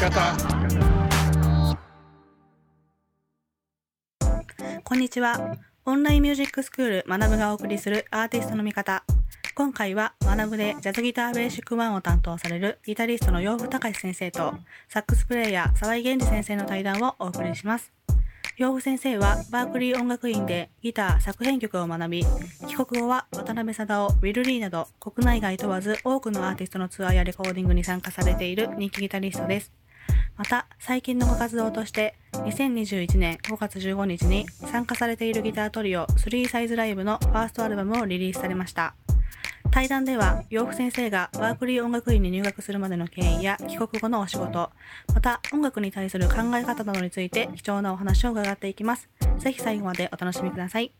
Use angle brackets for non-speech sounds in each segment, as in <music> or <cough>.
方こんにちは。オンラインミュージックスクール学ぶがお送りするアーティストの見方。今回は学ぶでジャズギターベーシック1を担当されるギタリストの洋風隆先生とサックスプレイヤー沢井源二先生の対談をお送りします。洋風先生はバークリー音楽院でギター作編曲を学び、帰国後は渡辺貞夫、ウィル・リーなど国内外問わず多くのアーティストのツアーやレコーディングに参加されている人気ギタリストです。また、最近のご活動として、2021年5月15日に参加されているギタートリオ3サイズライブのファーストアルバムをリリースされました。対談では、洋服先生がバークリー音楽院に入学するまでの経緯や帰国後のお仕事、また音楽に対する考え方などについて貴重なお話を伺っていきます。ぜひ最後までお楽しみください。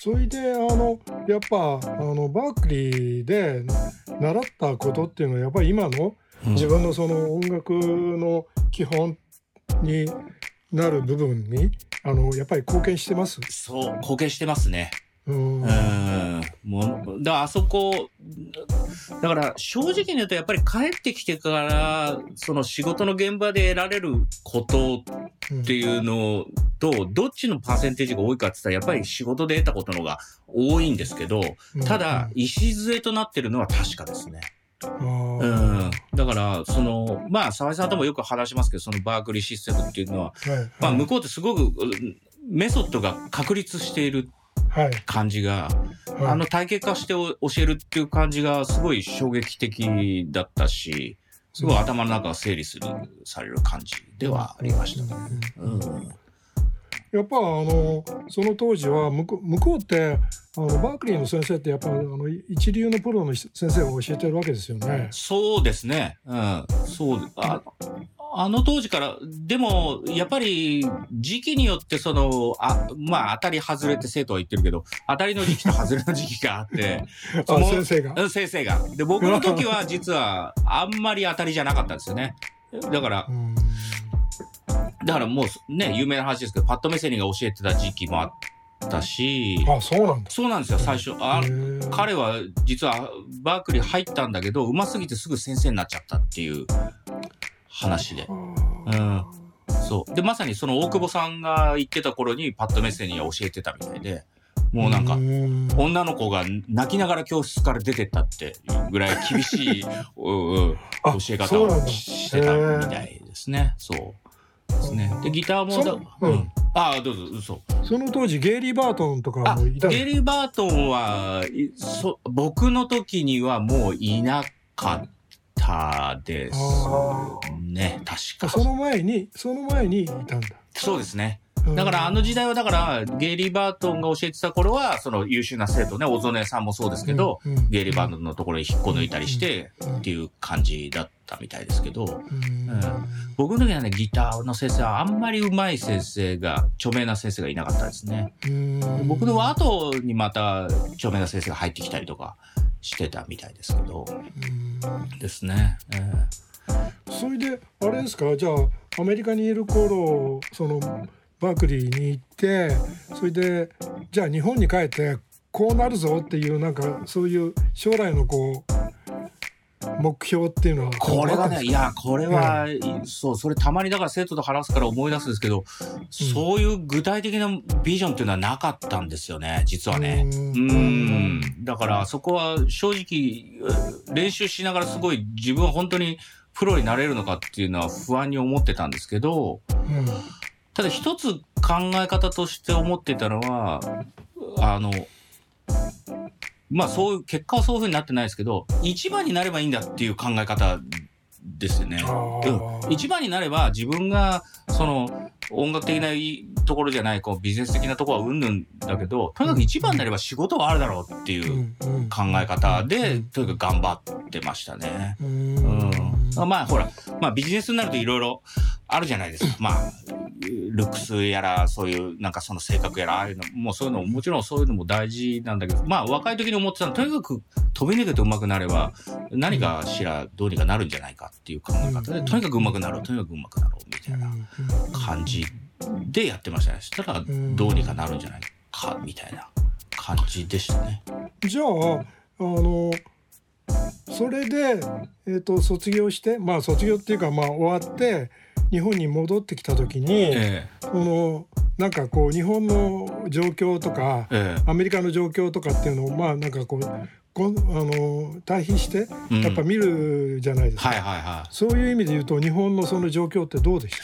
それであのやっぱあのバークリーで習ったことっていうのはやっぱり今の自分のその音楽の基本になる部分にあのやっぱり貢献してます？そう、貢献してますね。うんうん。もう、だからあそこ、だから正直に言うとやっぱり帰ってきてから、その仕事の現場で得られることっていうのと、どっちのパーセンテージが多いかって言ったら、やっぱり仕事で得たことのが多いんですけど、うんただ、礎となってるのは確かですね。あうーん。だから、その、まあ、沢井さんともよく話しますけど、そのバークリーシステムっていうのは、はいまあ、向こうってすごく、うんメソッドが確立しているはい感じが、はいあの体系化してお教えるっていう感じがすごい衝撃的だったし、すごい頭の中が整理する、される感じではありました。うん。やっぱあのその当時は向こう向こうってあのバークリーの先生ってやっぱあの一流のプロの先生を教えてるわけですよね。そうですね。うん。そう。ああの当時から、でも、やっぱり、時期によって、その、あ、まあ、当たり外れって生徒は言ってるけど、当たりの時期と外れの時期があって、<laughs> あその先生が。うん先生が。で、僕の時は実は、あんまり当たりじゃなかったんですよね。だから <laughs> う、んだからもうね、有名な話ですけど、パッドメセニが教えてた時期もあったし、あそうなんだ。そうなんですよ、最初。あ彼は実はバークリー入ったんだけど、上手すぎてすぐ先生になっちゃったっていう話で。うん。そう。で、まさにその大久保さんが言ってた頃にパッドメセニは教えてたみたいで、もうなんか、ん女の子が泣きながら教室から出てったっていうぐらい厳しい、うん教え方をしてたみたいですね。そうですね。で、ギターもだ、そううん。うんああ、どうぞ、嘘。その当時ゲイリー・バートンとかあ、もいたのゲリー・バートンは、いそ僕の時にはもういなかったですあね。確か。その前にその前にいたんだ。そうですね。うんだからあの時代はだから、ゲイリー・バートンが教えてた頃は、その優秀な生徒ね、小曽根さんもそうですけど、ゲイリー・バートンのところに引っこ抜いたりして、うんっていう感じだったみたいですけど、うん。僕の時はね、ギターの先生はあんまり上手い先生が、著名な先生がいなかったですね。うん。僕の後にまた著名な先生が入ってきたりとかしてたみたいですけど、うん。ですね。え。それであれですかじゃあアメリカにいる頃そのバークリーに行ってそれでじゃあ日本に帰ってこうなるぞっていうなんかそういう将来のこう目標っていうのはこれはね、いや、これは、ういそう、それたまにだから生徒と話すから思い出すんですけど、そういう具体的なビジョンっていうのはなかったんですよね、実はね。ううん。ん。だから、そこは正直、練習しながらすごい自分は本当にプロになれるのかっていうのは不安に思ってたんですけど、うん。ただ一つ考え方として思ってたのは、あの、まあそういう、結果はそういうふうになってないですけど、一番になればいいんだっていう考え方ですよね。うん一番になれば自分が、その、音楽的ないところじゃない、こうビジネス的なところはうんぬんだけど、とにかく一番になれば仕事はあるだろうっていう考え方で、とにかく頑張ってましたね。ううんん。まあほら、まあビジネスになるといろいろあるじゃないですか。まあ、ルックスやら、そういう、なんかその性格やら、ああいうの、もうそういうのも、もちろんそういうのも大事なんだけど、まあ若い時に思ってたのは、とにかく飛び抜けて上手くなれば、何かしらどうにかなるんじゃないかっていう考え方で、うんとにかく上手くなろう、とにかく上手くなろう、みたいな感じでやってましたね。そしたら、どうにかなるんじゃないか、みたいな感じでしたね。じゃああのそれで、えー、と卒業してまあ卒業っていうかまあ終わって日本に戻ってきた時に、えこのなんかこう日本の状況とかええ。アメリカの状況とかっていうのをまあなんかこうこんあの対比してうん。やっぱ見るじゃないですか、はいはいはい。そういう意味で言うと日本のその状況ってどうでし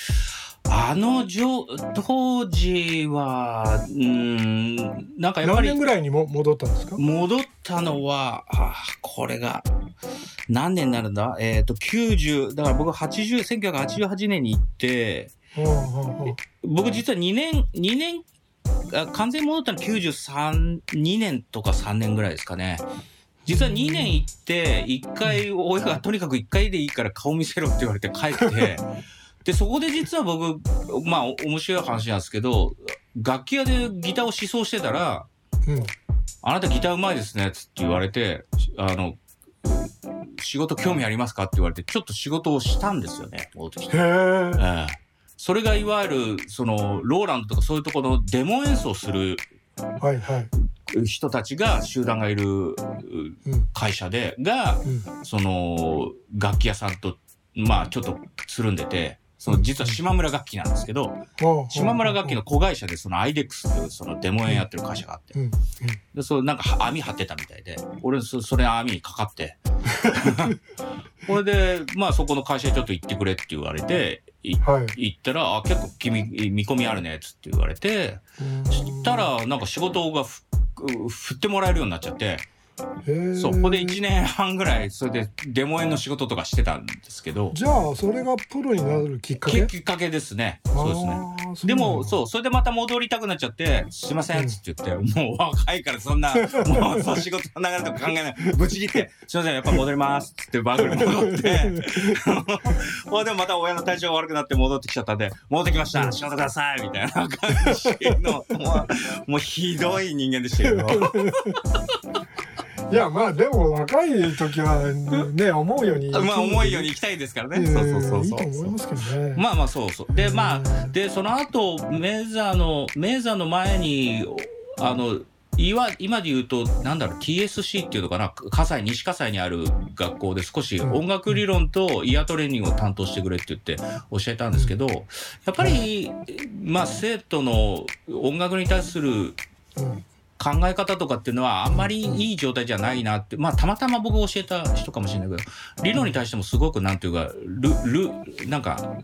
あのじょ当時は、うーん、なんかたやっぱり何年ぐらいにも戻ったんですか？戻ったのは、あこれが、何年になるんだ？えっ、と、90、だから僕80、1988年に行って、僕実は2年、2年、あ完全に戻ったの93、2年とか3年ぐらいですかね。実は2年行って、1回、親がとにかく1回でいいから顔見せろって言われて帰って、<laughs> で、そこで実は僕、まあ、お面白い話なんですけど、楽器屋でギターを思想してたら、うん。あなたギターうまいですね、つって言われて、あの、仕事興味ありますかって言われて、ちょっと仕事をしたんですよね、戻ってきて。へえええ。それがいわゆる、その、ローランドとかそういうところのデモ演奏するはいはい。人たちが、集団がいる会社で、が、うん。その、楽器屋さんと、まあ、ちょっとつるんでて、その、実は島村楽器なんですけど、島村楽器の子会社で、その、アイデックスっていう、その、デモ演やってる会社があって。う、ん。で、そう、なんか網張ってたみたいで、俺、そそれ網にかかって、<laughs> これで、まあそこの会社にちょっと行ってくれって言われて、いはい。行ったら、あ、結構君、見込みあるね、つって言われて、そしたら、なんか仕事がふ振ってもらえるようになっちゃって、そう、ここで1年半ぐらい、それでデモ演の仕事とかしてたんですけど、じゃあそれがプロになるきっかけ？ききっかけですね。そうですね。でも、そう、それでまた戻りたくなっちゃって、すいません、つって言って、もう若いからそんな、<laughs> もうそう仕事の流れとか考えない。ぶち切って、すいません、やっぱ戻ります、つってバークに戻って、ほ <laughs> いでまた親の体調が悪くなって戻ってきちゃったんで、戻ってきました、仕事ください、みたいな感じの、もう、もうひどい人間でしたけど。<laughs> いやまあでも若い時はね <laughs> 思うようにまあ、思いように行きたいですからね。えそうそうそうそう。いいと思いますけどねまあまあそうそう。で、まあ、で、その後、メーザーの、メーザーの前に、あの、今今で言うと、なんだろう、TSC っていうのかな、葛西、西葛西にある学校で少し音楽理論とイヤートレーニングを担当してくれって言って教えたんですけど、やっぱり、まあ生徒の音楽に対するうん考え方とかっていうのはあんまりいい状態じゃないなって、まあたまたま僕教えた人かもしれないけど、理論に対してもすごくなんていうか、ル、ル、なんか、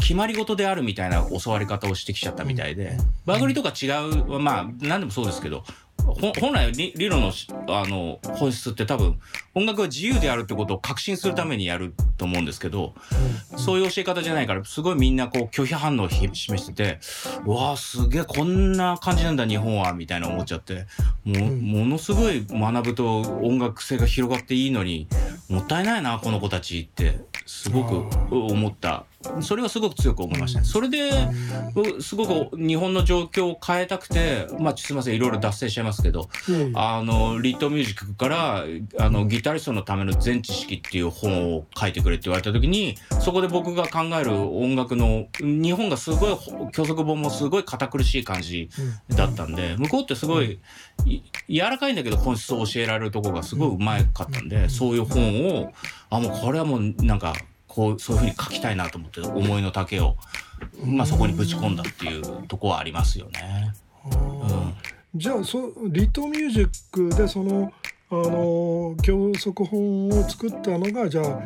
決まり事であるみたいな教わり方をしてきちゃったみたいで、バグリとか違う、まあ何でもそうですけど、ほ本来理理論のしあの本質って多分音楽は自由であるってことを確信するためにやると思うんですけど、そういう教え方じゃないから、すごいみんなこう拒否反応をひ示してて、うわあ、すげえ、こんな感じなんだ、日本は、みたいな思っちゃって、もものすごい学ぶと音楽性が広がっていいのに、もったいないな、この子たちって、すごく思った。それはすごく強く思いましたね。それで、うすごく日本の状況を変えたくて、まあ、すいません、いろいろ脱線しちゃいますけど、あの、リットミュージックから、あの、ギタリストのための全知識っていう本を書いてくれって言われた時に、そこで僕が考える音楽の、日本がすごい、教則本もすごい堅苦しい感じだったんで、向こうってすごい、い柔らかいんだけど本質を教えられるところがすごいうまかったんで、そういう本を、あ、もうこれはもうなんか、こう、そういうふうに書きたいなと思って、思いの丈を、まあそこにぶち込んだっていうとこはありますよね。じゃあそリトミュージックでそのあの教則本を作ったのがじゃあ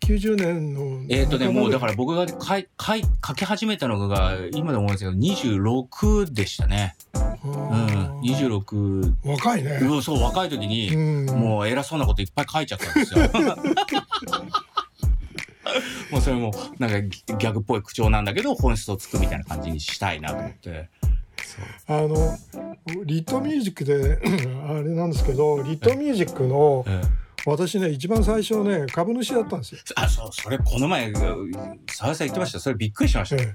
90年のえっ、とね、もうだらから僕が書い書い書き始めたのが、今でも思うんですけど、26でしたね。うん。26、若いねうんそう、若い時に、うんもう偉そうなこといっぱい書いちゃったんですよ。<laughs> <laughs> もうそれも、なんかギギャグっぽい口調なんだけど、本質をつくみたいな感じにしたいなと思って。あのリットミュージックで <clears throat> あれなんですけどリットミュージックのええ私ね一番最初ね株主だったんですよ。あ、そう、それこの前、沢井さん言ってました。それびっくりしました。え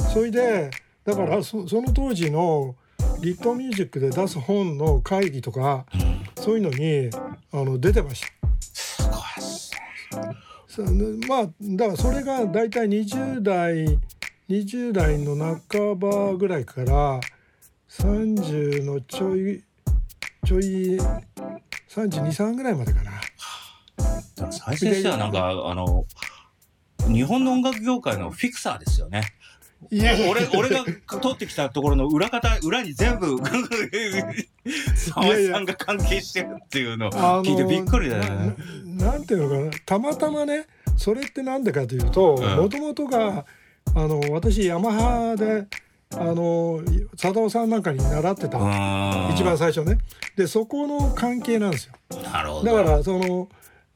えそれでだからそその当時のリットミュージックで出す本の会議とかうん。そういうのにあの出てました。すごいっすね。さまあだからそれが大体20代20代の半ばぐらいから30のちょいちょい323ぐらいまでかな。だから斉先生はなんか、あの、日本の音楽業界のフィクサーですよね。いや俺、俺が通ってきたところの裏方、裏に全部、沢井さんが関係してるっていうのを聞いてびっくりだよね。ななんていうのかな。たまたまねそれってなんでかというとうん。もともとがあの私ヤマハであの佐藤さんなんかに習ってた、うん。一番最初ね。でそこの関係なんですよ。なるほど。だからその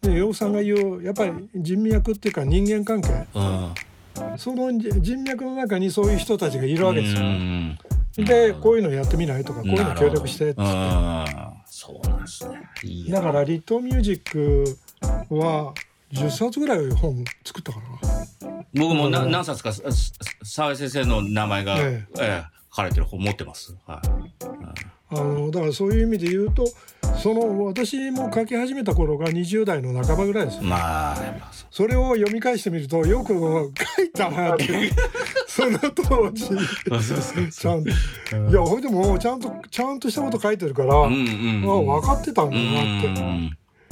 ね洋さんが言うやっぱり人脈っていうか人間関係。うん、その人脈の中にそういう人たちがいるわけですよ。うんでこういうのやってみないとかこういうの協力してっつってうん、そうなんですね。だからリットーミュージックは10冊ぐらい本作ったかな。僕もなうん何冊か、ささ沢井先生の名前が、えええ書かれてる本持ってます。はい。あのだからそういう意味で言うとその私も書き始めた頃が20代の半ばぐらいですよ。まあ、それを読み返してみるとよく書いたなって <laughs> その当時。ちゃんといやほいでもちゃんとちゃんとしたこと書いてるから、うんうんうん。あ分かってたんだなって、うん。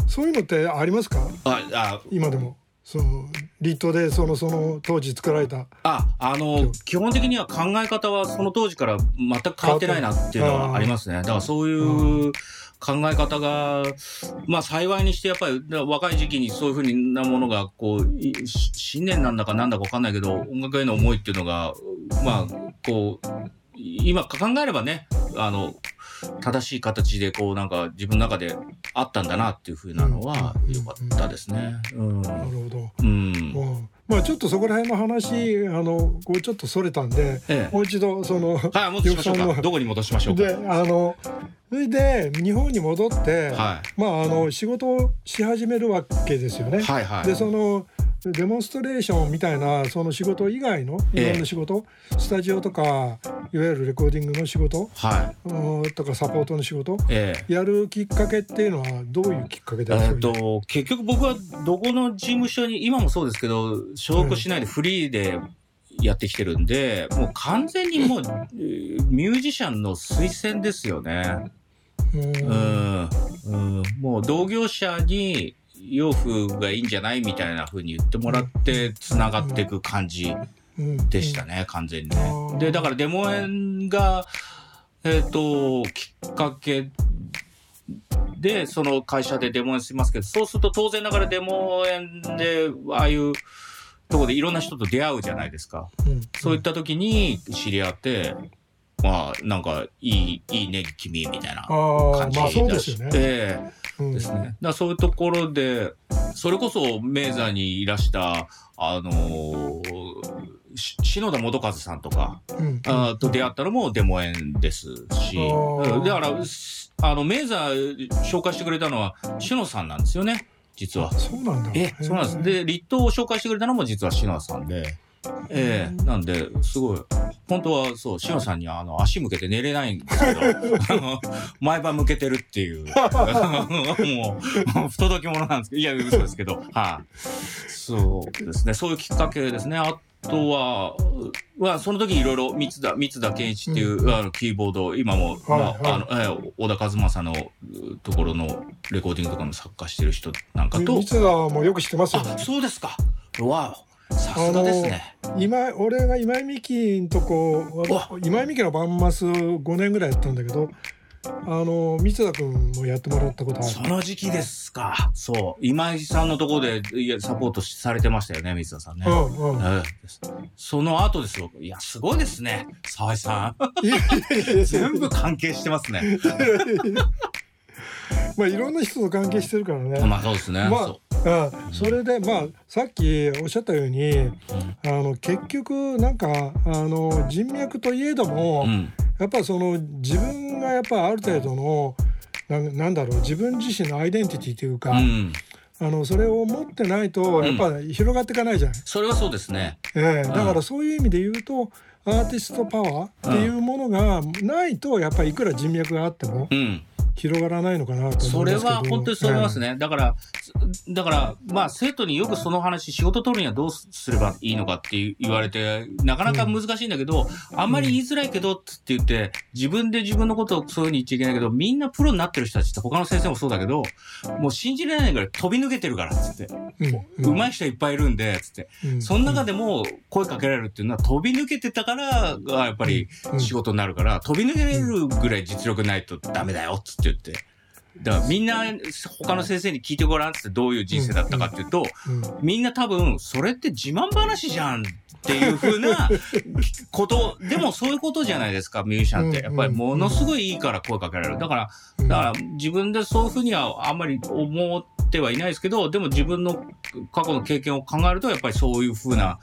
そういうのってありますか？あ、あ、今でも。そのリットでそのその当時作られたあ、あの、基本的には考え方はその当時から全く変わってないなっていうのはありますね。だからそういう考え方が、まあ幸いにしてやっぱり若い時期にそういうふうなものが、こう、信念なんだかなんだかわかんないけど、音楽への思いっていうのが、まあ、こう、今考えればね、あの、正しい形でこうなんか自分の中であったんだなっていうふうなのは良かったですね。うん。なるほど。まあちょっとそこら辺の話あのこうちょっとそれたんで、ええもう一度そのはい、戻しましょうか。どこに戻しましょうか。であのそれで日本に戻って、はまああの仕事をし始めるわけですよね。い。はいはい。でそのデモンストレーションみたいなその仕事以外のいろんな仕事、スタジオとかいわゆるレコーディングの仕事はい。うんとかサポートの仕事ええ。やるきっかけっていうのはどういうきっかけでと結局僕はどこの事務所に今もそうですけど所属しないでフリーでやってきてるんで、もう完全にもうえーミュージシャンの推薦ですよね。うん。うん、うん、もう同業者に洋風がいいんじゃないみたいな風に言ってもらってつながっていく感じうん。でしたね、完全にあね。ー。で、だからデモ演が、えっ、と、きっかけで、その会社でデモ演しますけど、そうすると当然ながらデモ演で、ああいうとこでいろんな人と出会うじゃないですか。うん。そういった時に知り合って、まあ、なんか、いい、いいね、君、みたいな感じまあそうですよね。ええうんですね。だそういうところで、それこそメーザーにいらした、あのーし篠田元和さんとか、うんあーと出会ったのもデモ園ですし、だから、すあの、メーザー紹介してくれたのは、篠さんなんですよね、実は。そうなんだ。え、そうなんです。で、立冬を紹介してくれたのも実は篠さんで、ええなんで、すごい、本当はそう、篠さんにあの、足向けて寝れないんですけど、あの毎晩向けてるってい <laughs> う、もう、不届き者なんですけど、いや、嘘ですけど、はい、そうですね、そういうきっかけですね。あとは、はその時いろいろ三田、三田健一っていう、あのキーボード、今も、まあ、はい。はいあの、ええ小田和正のうところのレコーディングとかも作家してる人なんかと、三田もよく知ってますよあ、ね。そうですか。わお、さすがですね。今俺が今井美樹んとこわ今井美樹のバンマス5年ぐらいやったんだけどあの三田君もやってもらったことあるその時期ですか。そう。今井さんのところで、いや、サポートされてましたよね、水田さんね。うんうんええその後ですよ。いや、すごいですね。沢井さん。全部関係してますね。<laughs> まあいろんな人と関係してるからね。まあそうですね。まあそあそれでまあさっきおっしゃったようにう。あの結局なんかあの人脈といえども、うん。やっぱその自分がやっぱある程度のなんなんだろう自分自身のアイデンティティというか、うん。あのそれを持ってないとやっぱ広がっていかないじゃない、それはそうですね。ええだからそういう意味で言うとアーティストパワーっていうものがないとやっぱりいくら人脈があってもうん。広がらないのかなとそれは本当にそう思いますね。だから、だから、まあ、生徒によくその話、仕事取るにはどうすればいいのかって言われて、なかなか難しいんだけど、あんまり言いづらいけどって言って、自分で自分のことをそういうふうに言っちゃいけないけど、みんなプロになってる人たちって他の先生もそうだけど、もう信じられないぐらい飛び抜けてるから、つって。うん上手い人いっぱいいるんで、つって。うんその中でも声かけられるっていうのは飛び抜けてたから、がやっぱりうん仕事になるから、飛び抜けるぐらい実力ないとダメだよ、つって言って。だからみんな他の先生に聞いてごらんってどういう人生だったかっていうと、うんみんな多分それって自慢話じゃんっていう風なこと、でもそういうことじゃないですか、ミュージシャンって。やっぱりものすごいいいから声かけられる。だから、うんだから自分でそういう風にはあんまり思ってはいないですけど、でも自分の過去の経験を考えると、やっぱりそういう風な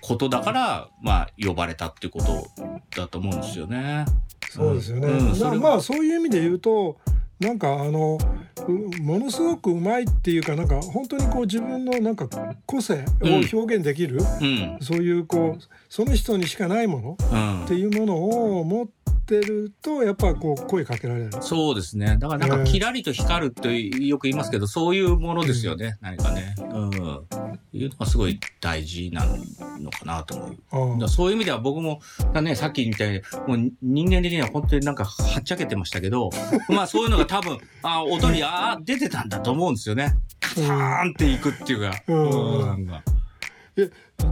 ことだから、まあ呼ばれたっていうことだと思うんですよね。そうですよね。うんまあそういう意味で言うとなんかあのうものすごくうまいっていうかなんか本当にこう自分のなんか個性を表現できる、うん。そういうこうその人にしかないものうんって。いうものを持ってるとやっぱこう声かけられる。そうですね。だからなんかキラリと光るってよく言いますけど、そういうものですよね。何かね。うん。いうのがすごい大事なのかなと思う。そういう意味では僕も、ね、さっきみたいに、もう人間的には本当になんかはっちゃけてましたけど、<laughs> まあそういうのが多分、あ音に、ああ、出てたんだと思うんですよね。カターンっていくっていうか。うんなんか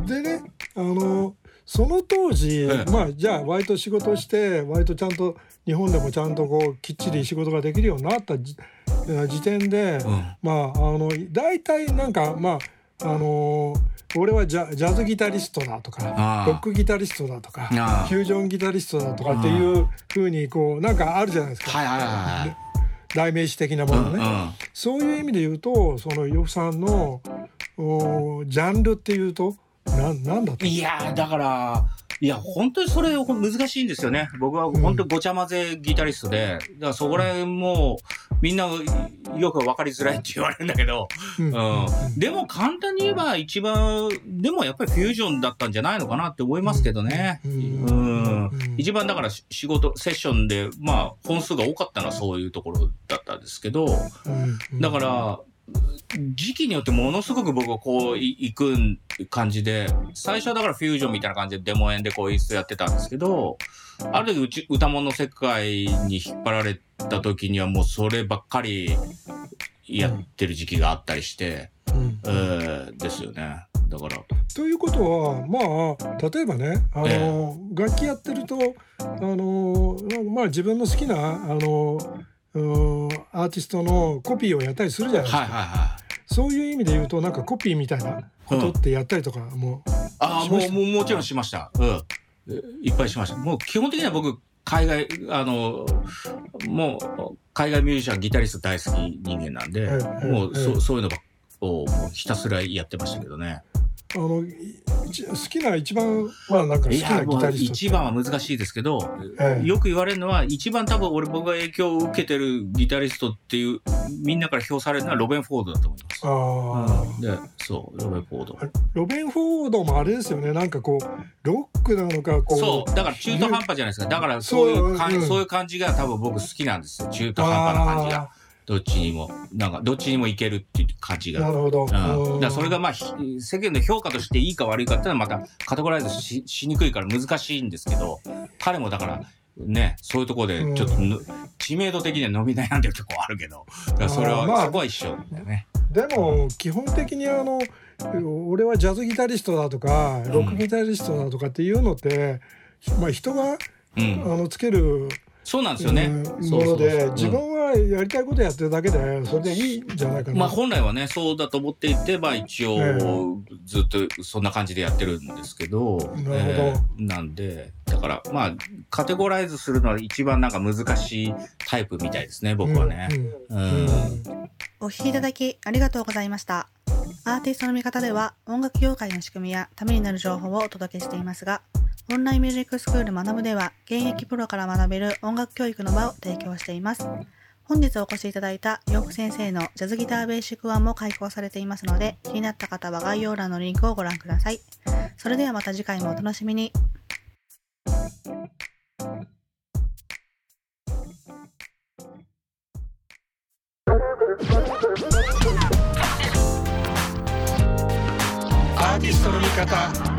でねあのその当時、ええ。まあじゃあ割と仕事して割とちゃんと日本でもちゃんとこうきっちり仕事ができるようになったじ時点で、うん。まああの大体なんかまああの俺はジャジャズギタリストだとかロックギタリストだとかフュージョンギタリストだとかっていうふうにこうなんかあるじゃないですか、はいはいはい代名詞的なものね、はい。そういう意味で言うとそのヨフさんのおジャンルっていうとなんなんだといやー、だから、いや、本当にそれ難しいんですよね。僕は本当にごちゃ混ぜギタリストで、だからそこら辺も、みんなよく分かりづらいって言われるんだけど、うん。うん。でも簡単に言えば一番、でもやっぱりフュージョンだったんじゃないのかなって思いますけどね。ううん。一番だからし仕事、セッションで、まあ、本数が多かったのはそういうところだったんですけど、うん。だから、時期によってものすごく僕はこうい行く感じで、最初はだからフュージョンみたいな感じでデモ演でこう演出やってたんですけど、ある時うち歌物の世界に引っ張られた時にはもうそればっかりやってる時期があったりして、うん。えーですよね。だから、ということはまあ例えばねあの、楽器やってるとあのまあ自分の好きなあのうんアーティストのコピーをやったりするじゃないですか、はいはいはい。そういう意味で言うとなんかコピーみたいなことってやったりとかもああ、しました？もうもうもちろんしました。うん。えいっぱいしました。もう基本的には僕、海外、あの、もう、海外ミュージシャン、ギタリスト大好き人間なんで、ええもう、ええそそういうのばをもうひたすらやってましたけどね。あの好きな一番まあなんか好きなギタリスト一番は難しいですけど、ええよく言われるのは、一番多分俺僕が影響を受けてるギタリストっていう、みんなから評されるのはロベン・フォードだと思います。ああ、で、そう、ロベン・フォード。ロベン・フォードもあれですよねなんかこうロックなのかこうそう、だから中途半端じゃないですか。だからそういう感じ、そううんそういう感じが多分僕好きなんですよ。中途半端な感じが。どっちにも、なんか、どっちにもいけるっていう感じが。なるほど、うん。だうんからそれがまあ、ひ世間の評価としていいか悪いかっていうのはまたカテゴライズししにくいから難しいんですけど、彼もだから、ね、そういうところでちょっとぬ、知名度的には伸び悩んでるとこあるけど、それは、まあそこは一緒だよね。でも基本的にあの俺はジャズギタリストだとかロックギタリストだとかっていうのって、まあ、人があうん。のつけるそうなんですよね。うんそうでうん自分はやりたいことやってるだけでそれでいいんじゃないかな。まあ本来はね、そうだと思っていて、まあ一応え、ずっとそんな感じでやってるんですけど、なるほどえーなんで、だからまあ、カテゴライズするのは一番なんか難しいタイプみたいですね、僕はね。うんうん。うんお聞きいただきありがとうございました。アーティストの見方では音楽業界の仕組みやためになる情報をお届けしていますが、オンラインミュージックスクール学部では現役プロから学べる音楽教育の場を提供しています。本日お越しいただいた洋服先生のジャズギターベーシックワンも開講されていますので気になった方は概要欄のリンクをご覧ください。それではまた次回もお楽しみに。アーティストの味方